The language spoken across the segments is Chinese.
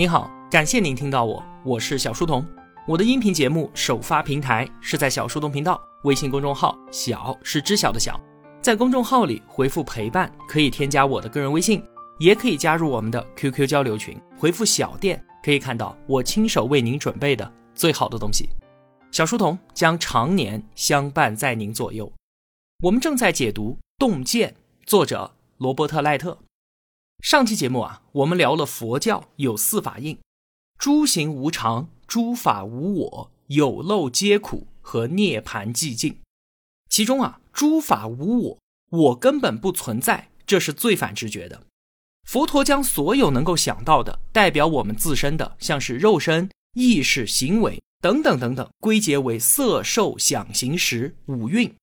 您好，感谢您听到我，我是小书童。我的音频节目首发平台是在小书童频道微信公众号，小是知晓的小，在公众号里回复陪伴，可以添加我的个人微信，也可以加入我们的 QQ 交流群，回复小店可以看到我亲手为您准备的最好的东西。小书童将常年相伴在您左右。我们正在解读《洞见》，作者罗伯特·赖特。上期节目啊，我们聊了佛教有四法印：诸行无常、诸法无我、有漏皆苦和涅槃寂静。其中啊，诸法无我，我根本不存在，这是最反直觉的。佛陀将所有能够想到的代表我们自身的，像是肉身、意识、行为等等等等，归结为色、受、想、行、识五蕴，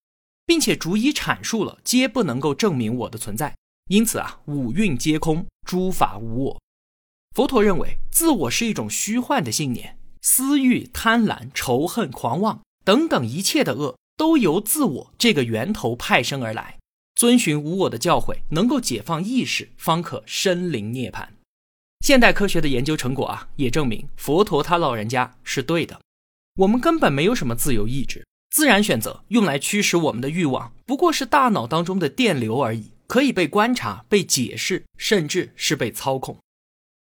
并且逐一阐述了，皆不能够证明我的存在。因此啊，五蕴皆空，诸法无我。佛陀认为，自我是一种虚幻的信念，私欲、贪婪、仇恨、狂妄等等一切的恶，都由自我这个源头派生而来。遵循无我的教诲，能够解放意识，方可身临涅槃。现代科学的研究成果啊，也证明佛陀他老人家是对的。我们根本没有什么自由意志，自然选择用来驱使我们的欲望，不过是大脑当中的电流而已。可以被观察、被解释，甚至是被操控。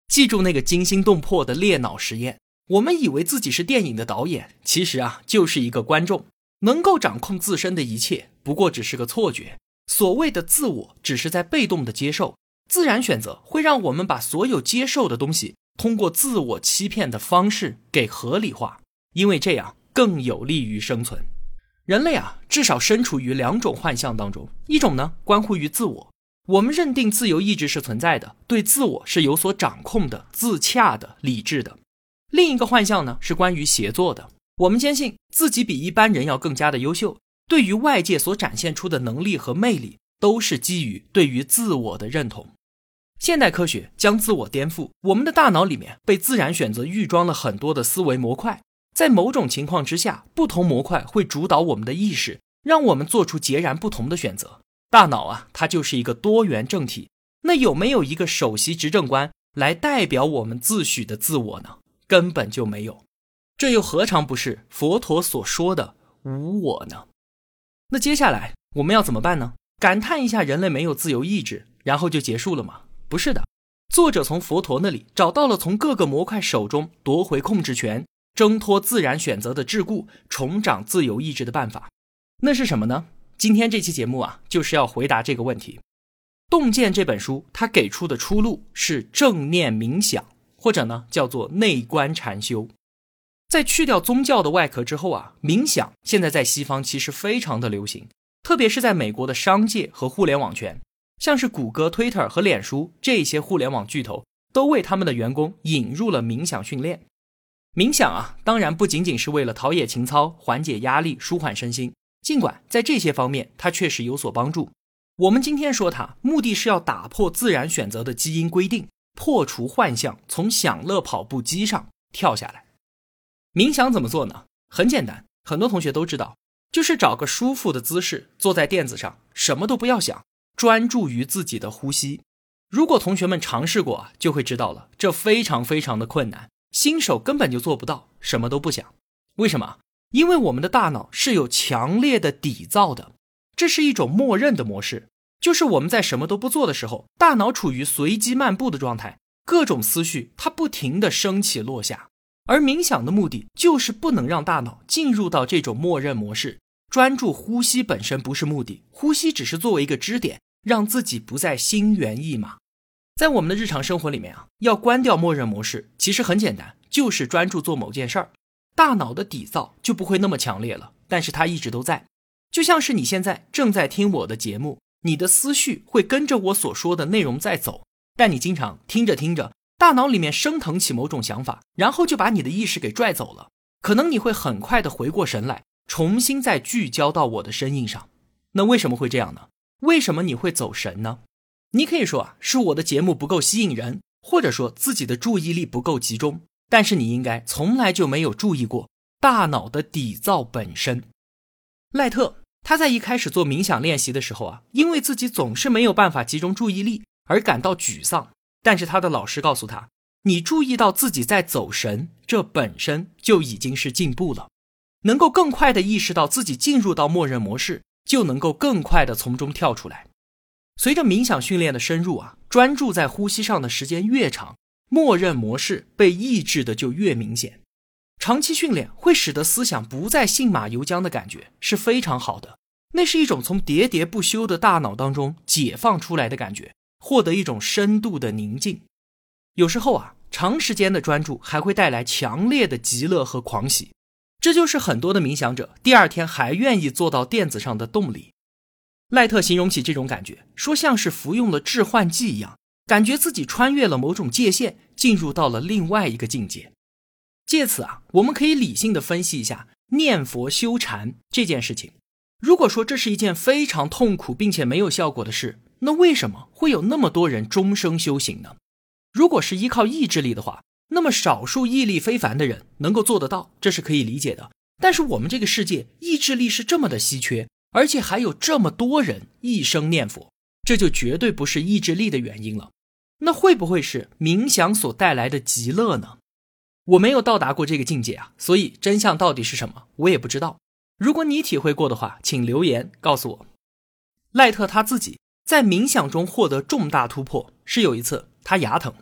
记住那个惊心动魄的裂脑实验。我们以为自己是电影的导演，其实啊，就是一个观众，能够掌控自身的一切，不过只是个错觉。所谓的自我，只是在被动的接受。自然选择会让我们把所有接受的东西，通过自我欺骗的方式给合理化，因为这样更有利于生存。人类啊，至少身处于两种幻象当中。一种呢，关乎于自我，我们认定自由意志是存在的，对自我是有所掌控的、自洽的、理智的。另一个幻象呢，是关于协作的。我们坚信自己比一般人要更加的优秀，对于外界所展现出的能力和魅力，都是基于对于自我的认同。现代科学将自我颠覆，我们的大脑里面被自然选择预装了很多的思维模块。在某种情况之下，不同模块会主导我们的意识，让我们做出截然不同的选择。大脑啊，它就是一个多元政体。那有没有一个首席执政官来代表我们自诩的自我呢？根本就没有。这又何尝不是佛陀所说的无我呢？那接下来我们要怎么办呢？感叹一下人类没有自由意志，然后就结束了吗？不是的。作者从佛陀那里找到了从各个模块手中夺回控制权。挣脱自然选择的桎梏，重掌自由意志的办法，那是什么呢？今天这期节目啊，就是要回答这个问题。《洞见》这本书，它给出的出路是正念冥想，或者呢叫做内观禅修。在去掉宗教的外壳之后啊，冥想现在在西方其实非常的流行，特别是在美国的商界和互联网圈，像是谷歌、Twitter 和脸书这些互联网巨头，都为他们的员工引入了冥想训练。冥想啊，当然不仅仅是为了陶冶情操、缓解压力、舒缓身心。尽管在这些方面它确实有所帮助，我们今天说它，目的是要打破自然选择的基因规定，破除幻象，从享乐跑步机上跳下来。冥想怎么做呢？很简单，很多同学都知道，就是找个舒服的姿势，坐在垫子上，什么都不要想，专注于自己的呼吸。如果同学们尝试过，就会知道了，这非常非常的困难。新手根本就做不到什么都不想，为什么？因为我们的大脑是有强烈的底噪的，这是一种默认的模式，就是我们在什么都不做的时候，大脑处于随机漫步的状态，各种思绪它不停的升起落下。而冥想的目的就是不能让大脑进入到这种默认模式，专注呼吸本身不是目的，呼吸只是作为一个支点，让自己不再心猿意马。在我们的日常生活里面啊，要关掉默认模式，其实很简单，就是专注做某件事儿，大脑的底噪就不会那么强烈了。但是它一直都在，就像是你现在正在听我的节目，你的思绪会跟着我所说的内容在走，但你经常听着听着，大脑里面升腾起某种想法，然后就把你的意识给拽走了。可能你会很快的回过神来，重新再聚焦到我的声音上。那为什么会这样呢？为什么你会走神呢？你可以说啊，是我的节目不够吸引人，或者说自己的注意力不够集中。但是你应该从来就没有注意过大脑的底噪本身。赖特他在一开始做冥想练习的时候啊，因为自己总是没有办法集中注意力而感到沮丧。但是他的老师告诉他，你注意到自己在走神，这本身就已经是进步了。能够更快的意识到自己进入到默认模式，就能够更快的从中跳出来。随着冥想训练的深入啊，专注在呼吸上的时间越长，默认模式被抑制的就越明显。长期训练会使得思想不再信马由缰的感觉是非常好的，那是一种从喋喋不休的大脑当中解放出来的感觉，获得一种深度的宁静。有时候啊，长时间的专注还会带来强烈的极乐和狂喜。这就是很多的冥想者第二天还愿意坐到垫子上的动力。赖特形容起这种感觉，说像是服用了致幻剂一样，感觉自己穿越了某种界限，进入到了另外一个境界。借此啊，我们可以理性的分析一下念佛修禅这件事情。如果说这是一件非常痛苦并且没有效果的事，那为什么会有那么多人终生修行呢？如果是依靠意志力的话。那么少数毅力非凡的人能够做得到，这是可以理解的。但是我们这个世界意志力是这么的稀缺，而且还有这么多人一生念佛，这就绝对不是意志力的原因了。那会不会是冥想所带来的极乐呢？我没有到达过这个境界啊，所以真相到底是什么，我也不知道。如果你体会过的话，请留言告诉我。赖特他自己在冥想中获得重大突破，是有一次他牙疼。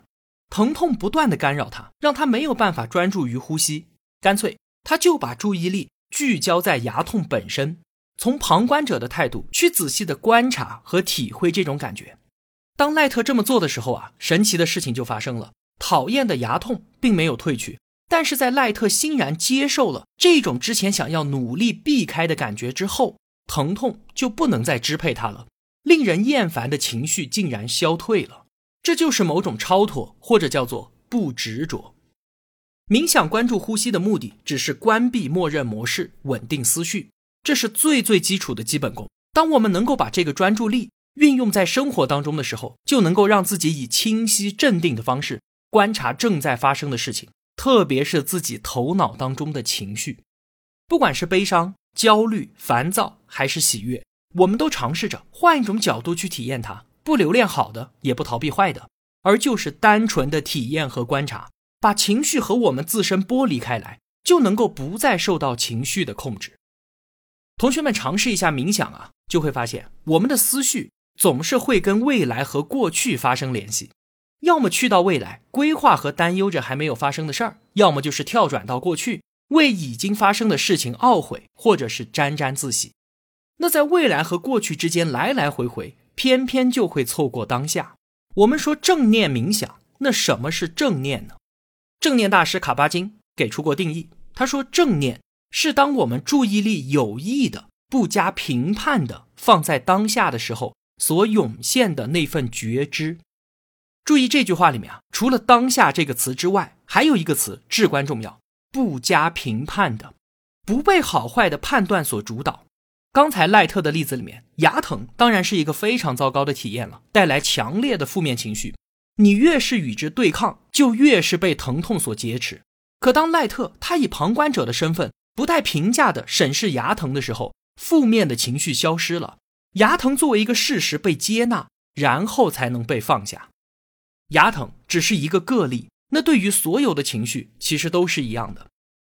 疼痛不断的干扰他，让他没有办法专注于呼吸。干脆，他就把注意力聚焦在牙痛本身，从旁观者的态度去仔细的观察和体会这种感觉。当赖特这么做的时候啊，神奇的事情就发生了。讨厌的牙痛并没有退去，但是在赖特欣然接受了这种之前想要努力避开的感觉之后，疼痛就不能再支配他了。令人厌烦的情绪竟然消退了。这就是某种超脱，或者叫做不执着。冥想关注呼吸的目的，只是关闭默认模式，稳定思绪，这是最最基础的基本功。当我们能够把这个专注力运用在生活当中的时候，就能够让自己以清晰镇定的方式观察正在发生的事情，特别是自己头脑当中的情绪，不管是悲伤、焦虑、烦躁还是喜悦，我们都尝试着换一种角度去体验它。不留恋好的，也不逃避坏的，而就是单纯的体验和观察，把情绪和我们自身剥离开来，就能够不再受到情绪的控制。同学们尝试一下冥想啊，就会发现我们的思绪总是会跟未来和过去发生联系，要么去到未来规划和担忧着还没有发生的事儿，要么就是跳转到过去为已经发生的事情懊悔，或者是沾沾自喜。那在未来和过去之间来来回回。偏偏就会错过当下。我们说正念冥想，那什么是正念呢？正念大师卡巴金给出过定义，他说正念是当我们注意力有意的、不加评判的放在当下的时候所涌现的那份觉知。注意这句话里面啊，除了“当下”这个词之外，还有一个词至关重要：不加评判的，不被好坏的判断所主导。刚才赖特的例子里面，牙疼当然是一个非常糟糕的体验了，带来强烈的负面情绪。你越是与之对抗，就越是被疼痛所劫持。可当赖特他以旁观者的身份，不带评价的审视牙疼的时候，负面的情绪消失了，牙疼作为一个事实被接纳，然后才能被放下。牙疼只是一个个例，那对于所有的情绪，其实都是一样的。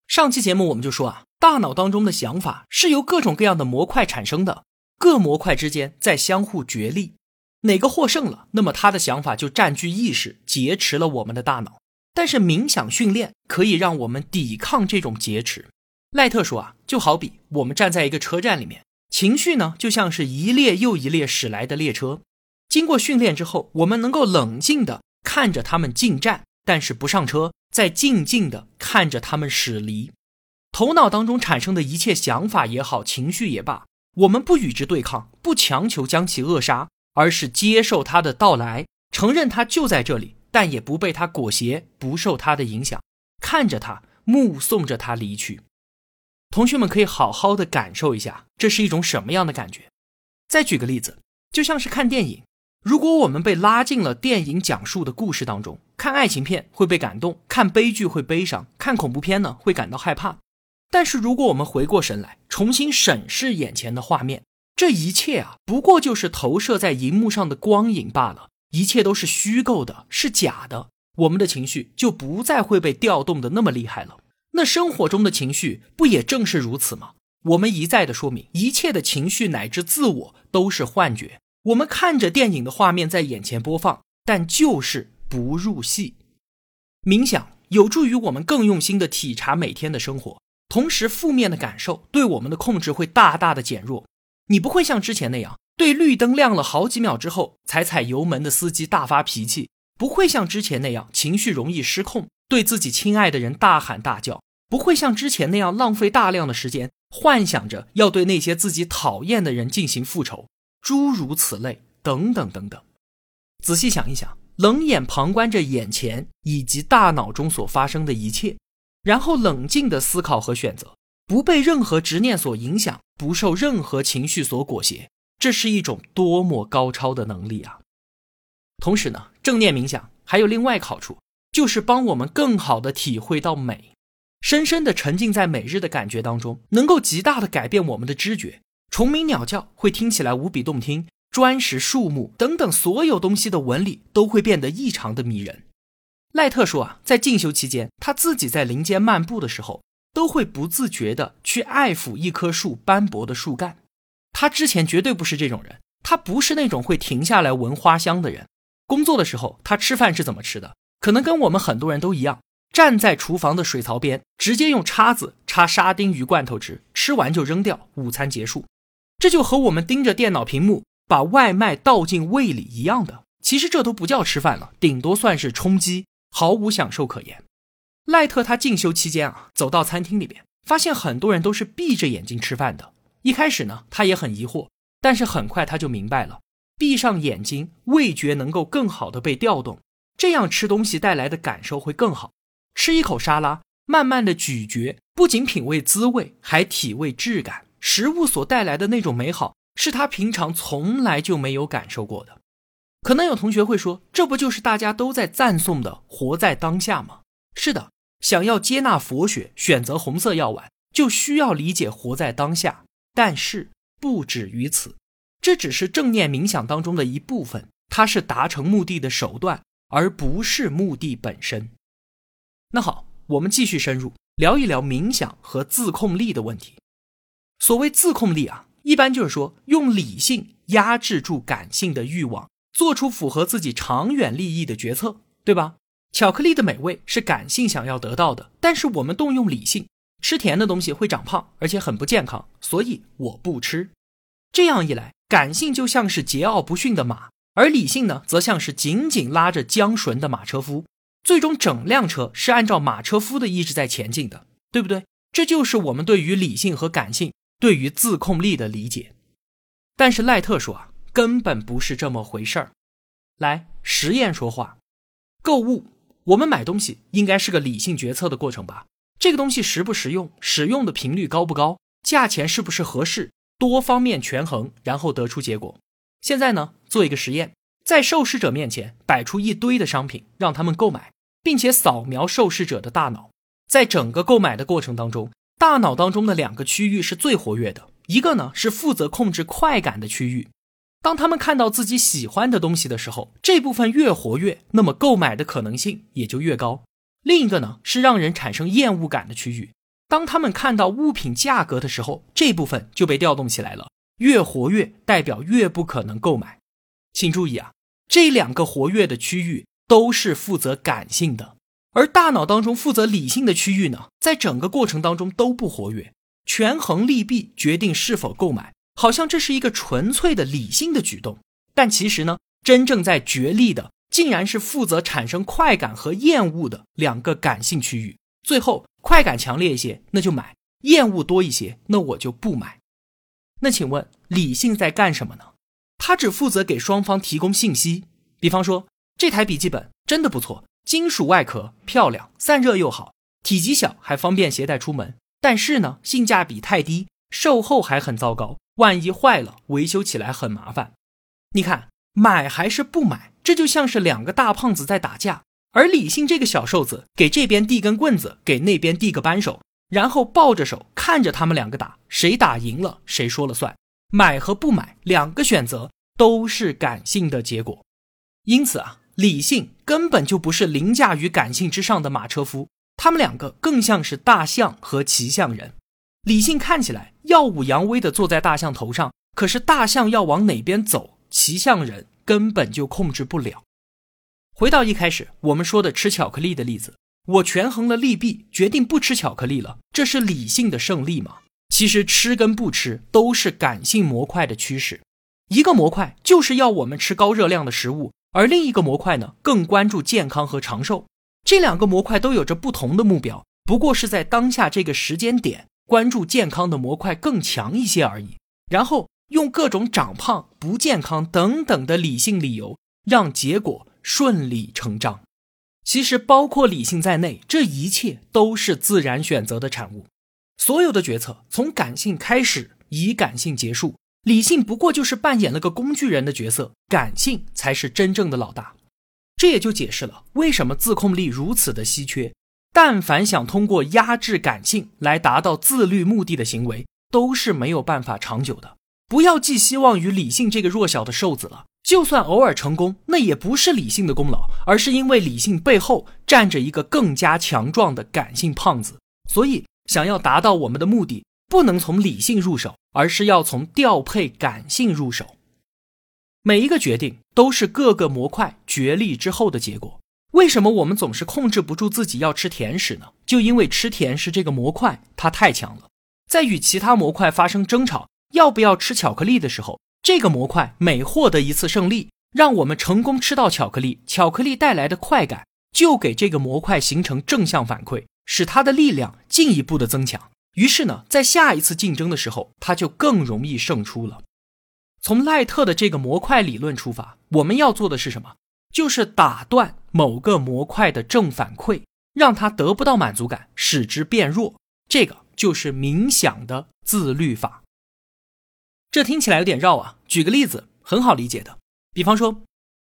上期节目我们就说啊。大脑当中的想法是由各种各样的模块产生的，各模块之间在相互角力，哪个获胜了，那么他的想法就占据意识，劫持了我们的大脑。但是冥想训练可以让我们抵抗这种劫持。赖特说啊，就好比我们站在一个车站里面，情绪呢就像是一列又一列驶来的列车，经过训练之后，我们能够冷静的看着他们进站，但是不上车，再静静的看着他们驶离。头脑当中产生的一切想法也好，情绪也罢，我们不与之对抗，不强求将其扼杀，而是接受它的到来，承认它就在这里，但也不被它裹挟，不受它的影响，看着它，目送着它离去。同学们可以好好的感受一下，这是一种什么样的感觉？再举个例子，就像是看电影，如果我们被拉进了电影讲述的故事当中，看爱情片会被感动，看悲剧会悲伤，看恐怖片呢会感到害怕。但是，如果我们回过神来，重新审视眼前的画面，这一切啊，不过就是投射在荧幕上的光影罢了，一切都是虚构的，是假的。我们的情绪就不再会被调动的那么厉害了。那生活中的情绪不也正是如此吗？我们一再的说明，一切的情绪乃至自我都是幻觉。我们看着电影的画面在眼前播放，但就是不入戏。冥想有助于我们更用心的体察每天的生活，同时负面的感受对我们的控制会大大的减弱。你不会像之前那样对绿灯亮了好几秒之后才踩油门的司机大发脾气，不会像之前那样情绪容易失控，对自己亲爱的人大喊大叫，不会像之前那样浪费大量的时间幻想着要对那些自己讨厌的人进行复仇，诸如此类，等等等等。仔细想一想，冷眼旁观着眼前以及大脑中所发生的一切，然后冷静的思考和选择。不被任何执念所影响，不受任何情绪所裹挟，这是一种多么高超的能力啊！同时呢，正念冥想还有另外好处，就是帮我们更好的体会到美，深深的沉浸在每日的感觉当中，能够极大的改变我们的知觉。虫鸣鸟叫会听起来无比动听，砖石树木等等所有东西的纹理都会变得异常的迷人。赖特说啊，在进修期间，他自己在林间漫步的时候。都会不自觉的去爱抚一棵树斑驳的树干。他之前绝对不是这种人，他不是那种会停下来闻花香的人。工作的时候，他吃饭是怎么吃的？可能跟我们很多人都一样，站在厨房的水槽边，直接用叉子插沙丁鱼罐头吃，吃完就扔掉，午餐结束。这就和我们盯着电脑屏幕把外卖倒进胃里一样的。其实这都不叫吃饭了，顶多算是充饥，毫无享受可言。赖特他进修期间啊，走到餐厅里边，发现很多人都是闭着眼睛吃饭的。一开始呢，他也很疑惑，但是很快他就明白了，闭上眼睛，味觉能够更好的被调动，这样吃东西带来的感受会更好。吃一口沙拉，慢慢的咀嚼，不仅品味滋味，还体味质感。食物所带来的那种美好，是他平常从来就没有感受过的。可能有同学会说，这不就是大家都在赞颂的活在当下吗？是的。想要接纳佛学，选择红色药丸，就需要理解活在当下。但是不止于此，这只是正念冥想当中的一部分，它是达成目的的手段，而不是目的本身。那好，我们继续深入聊一聊冥想和自控力的问题。所谓自控力啊，一般就是说用理性压制住感性的欲望，做出符合自己长远利益的决策，对吧？巧克力的美味是感性想要得到的，但是我们动用理性，吃甜的东西会长胖，而且很不健康，所以我不吃。这样一来，感性就像是桀骜不驯的马，而理性呢，则像是紧紧拉着缰绳的马车夫。最终，整辆车是按照马车夫的意志在前进的，对不对？这就是我们对于理性和感性、对于自控力的理解。但是赖特说啊，根本不是这么回事儿。来，实验说话，购物。我们买东西应该是个理性决策的过程吧？这个东西实不实用，使用的频率高不高，价钱是不是合适，多方面权衡，然后得出结果。现在呢，做一个实验，在受试者面前摆出一堆的商品，让他们购买，并且扫描受试者的大脑。在整个购买的过程当中，大脑当中的两个区域是最活跃的，一个呢是负责控制快感的区域。当他们看到自己喜欢的东西的时候，这部分越活跃，那么购买的可能性也就越高。另一个呢是让人产生厌恶感的区域，当他们看到物品价格的时候，这部分就被调动起来了。越活跃代表越不可能购买。请注意啊，这两个活跃的区域都是负责感性的，而大脑当中负责理性的区域呢，在整个过程当中都不活跃，权衡利弊，决定是否购买。好像这是一个纯粹的理性的举动，但其实呢，真正在角力的，竟然是负责产生快感和厌恶的两个感性区域。最后，快感强烈一些，那就买；厌恶多一些，那我就不买。那请问，理性在干什么呢？它只负责给双方提供信息。比方说，这台笔记本真的不错，金属外壳漂亮，散热又好，体积小，还方便携带出门。但是呢，性价比太低，售后还很糟糕。万一坏了，维修起来很麻烦。你看，买还是不买，这就像是两个大胖子在打架，而理性这个小瘦子给这边递根棍子，给那边递个扳手，然后抱着手看着他们两个打，谁打赢了谁说了算。买和不买两个选择都是感性的结果。因此啊，理性根本就不是凌驾于感性之上的马车夫，他们两个更像是大象和骑象人。理性看起来耀武扬威地坐在大象头上，可是大象要往哪边走，骑象人根本就控制不了。回到一开始我们说的吃巧克力的例子，我权衡了利弊，决定不吃巧克力了，这是理性的胜利吗？其实吃跟不吃都是感性模块的驱使，一个模块就是要我们吃高热量的食物。而另一个模块呢，更关注健康和长寿。这两个模块都有着不同的目标，不过是在当下这个时间点，关注健康的模块更强一些而已。然后用各种长胖、不健康等等的理性理由，让结果顺理成章。其实，包括理性在内，这一切都是自然选择的产物。所有的决策从感性开始，以感性结束。理性不过就是扮演了个工具人的角色，感性才是真正的老大。这也就解释了为什么自控力如此的稀缺。但凡想通过压制感性来达到自律目的的行为，都是没有办法长久的。不要寄希望于理性这个弱小的瘦子了。就算偶尔成功，那也不是理性的功劳，而是因为理性背后站着一个更加强壮的感性胖子。所以，想要达到我们的目的。不能从理性入手，而是要从调配感性入手。每一个决定都是各个模块角力之后的结果。为什么我们总是控制不住自己要吃甜食呢？就因为吃甜食这个模块它太强了。在与其他模块发生争吵，要不要吃巧克力的时候，这个模块每获得一次胜利，让我们成功吃到巧克力，巧克力带来的快感就给这个模块形成正向反馈，使它的力量进一步的增强。于是呢，在下一次竞争的时候，它就更容易胜出了。从赖特的这个模块理论出发，我们要做的是什么？就是打断某个模块的正反馈，让它得不到满足感，使之变弱。这个就是冥想的自律法。这听起来有点绕啊，举个例子，很好理解的。比方说，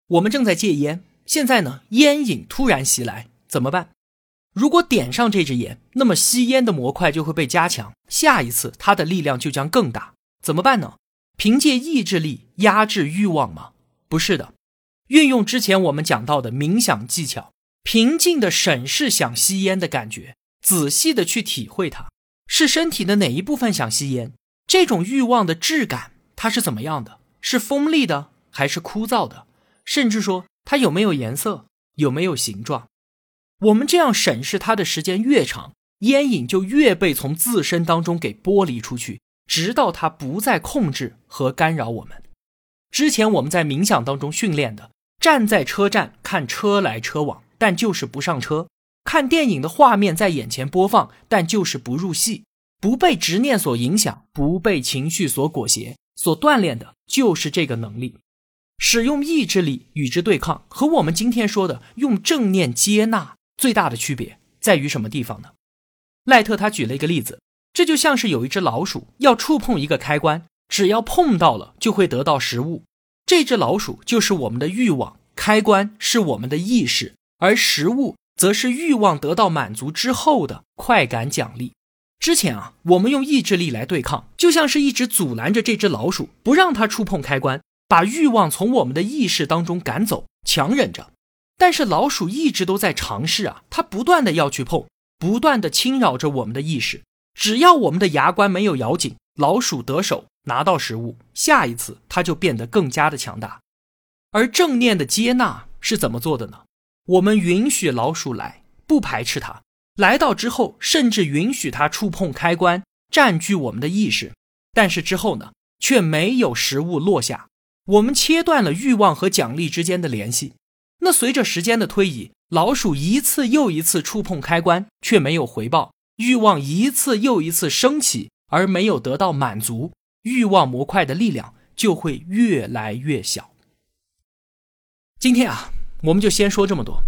我们正在戒烟，现在呢，烟瘾突然袭来，怎么办？如果点上这支烟，那么吸烟的模块就会被加强，下一次它的力量就将更大。怎么办呢？凭借意志力压制欲望吗？不是的，运用之前我们讲到的冥想技巧，平静的审视想吸烟的感觉，仔细的去体会它，是身体的哪一部分想吸烟？这种欲望的质感它是怎么样的？是锋利的还是枯燥的？甚至说它有没有颜色？有没有形状？我们这样审视它的时间越长，烟瘾就越被从自身当中给剥离出去，直到它不再控制和干扰我们。之前我们在冥想当中训练的，站在车站看车来车往，但就是不上车；看电影的画面在眼前播放，但就是不入戏，不被执念所影响，不被情绪所裹挟，所锻炼的就是这个能力。使用意志力与之对抗，和我们今天说的用正念接纳。最大的区别在于什么地方呢？赖特他举了一个例子，这就像是有一只老鼠要触碰一个开关，只要碰到了就会得到食物。这只老鼠就是我们的欲望，开关是我们的意识，而食物则是欲望得到满足之后的快感奖励。之前啊，我们用意志力来对抗，就像是一直阻拦着这只老鼠，不让它触碰开关，把欲望从我们的意识当中赶走，强忍着。但是老鼠一直都在尝试啊，它不断的要去碰，不断的侵扰着我们的意识。只要我们的牙关没有咬紧，老鼠得手拿到食物，下一次它就变得更加的强大。而正念的接纳是怎么做的呢？我们允许老鼠来，不排斥它来到之后，甚至允许它触碰开关，占据我们的意识。但是之后呢，却没有食物落下，我们切断了欲望和奖励之间的联系。那随着时间的推移，老鼠一次又一次触碰开关，却没有回报；欲望一次又一次升起，而没有得到满足，欲望模块的力量就会越来越小。今天啊，我们就先说这么多。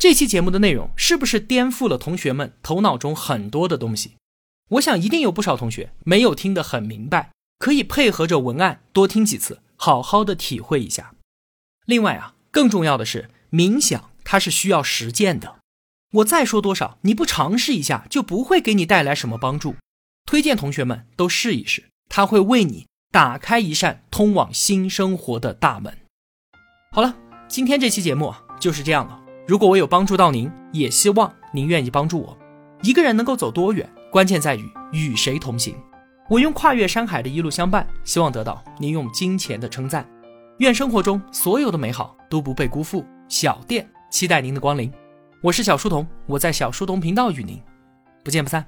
这期节目的内容是不是颠覆了同学们头脑中很多的东西？我想一定有不少同学没有听得很明白，可以配合着文案多听几次，好好的体会一下。另外啊，更重要的是。冥想它是需要实践的，我再说多少，你不尝试一下就不会给你带来什么帮助。推荐同学们都试一试，它会为你打开一扇通往新生活的大门。好了，今天这期节目就是这样了。如果我有帮助到您，也希望您愿意帮助我。一个人能够走多远，关键在于与谁同行。我用跨越山海的一路相伴，希望得到您用金钱的称赞。愿生活中所有的美好都不被辜负。小店期待您的光临。我是小书童，我在小书童频道与您不见不散。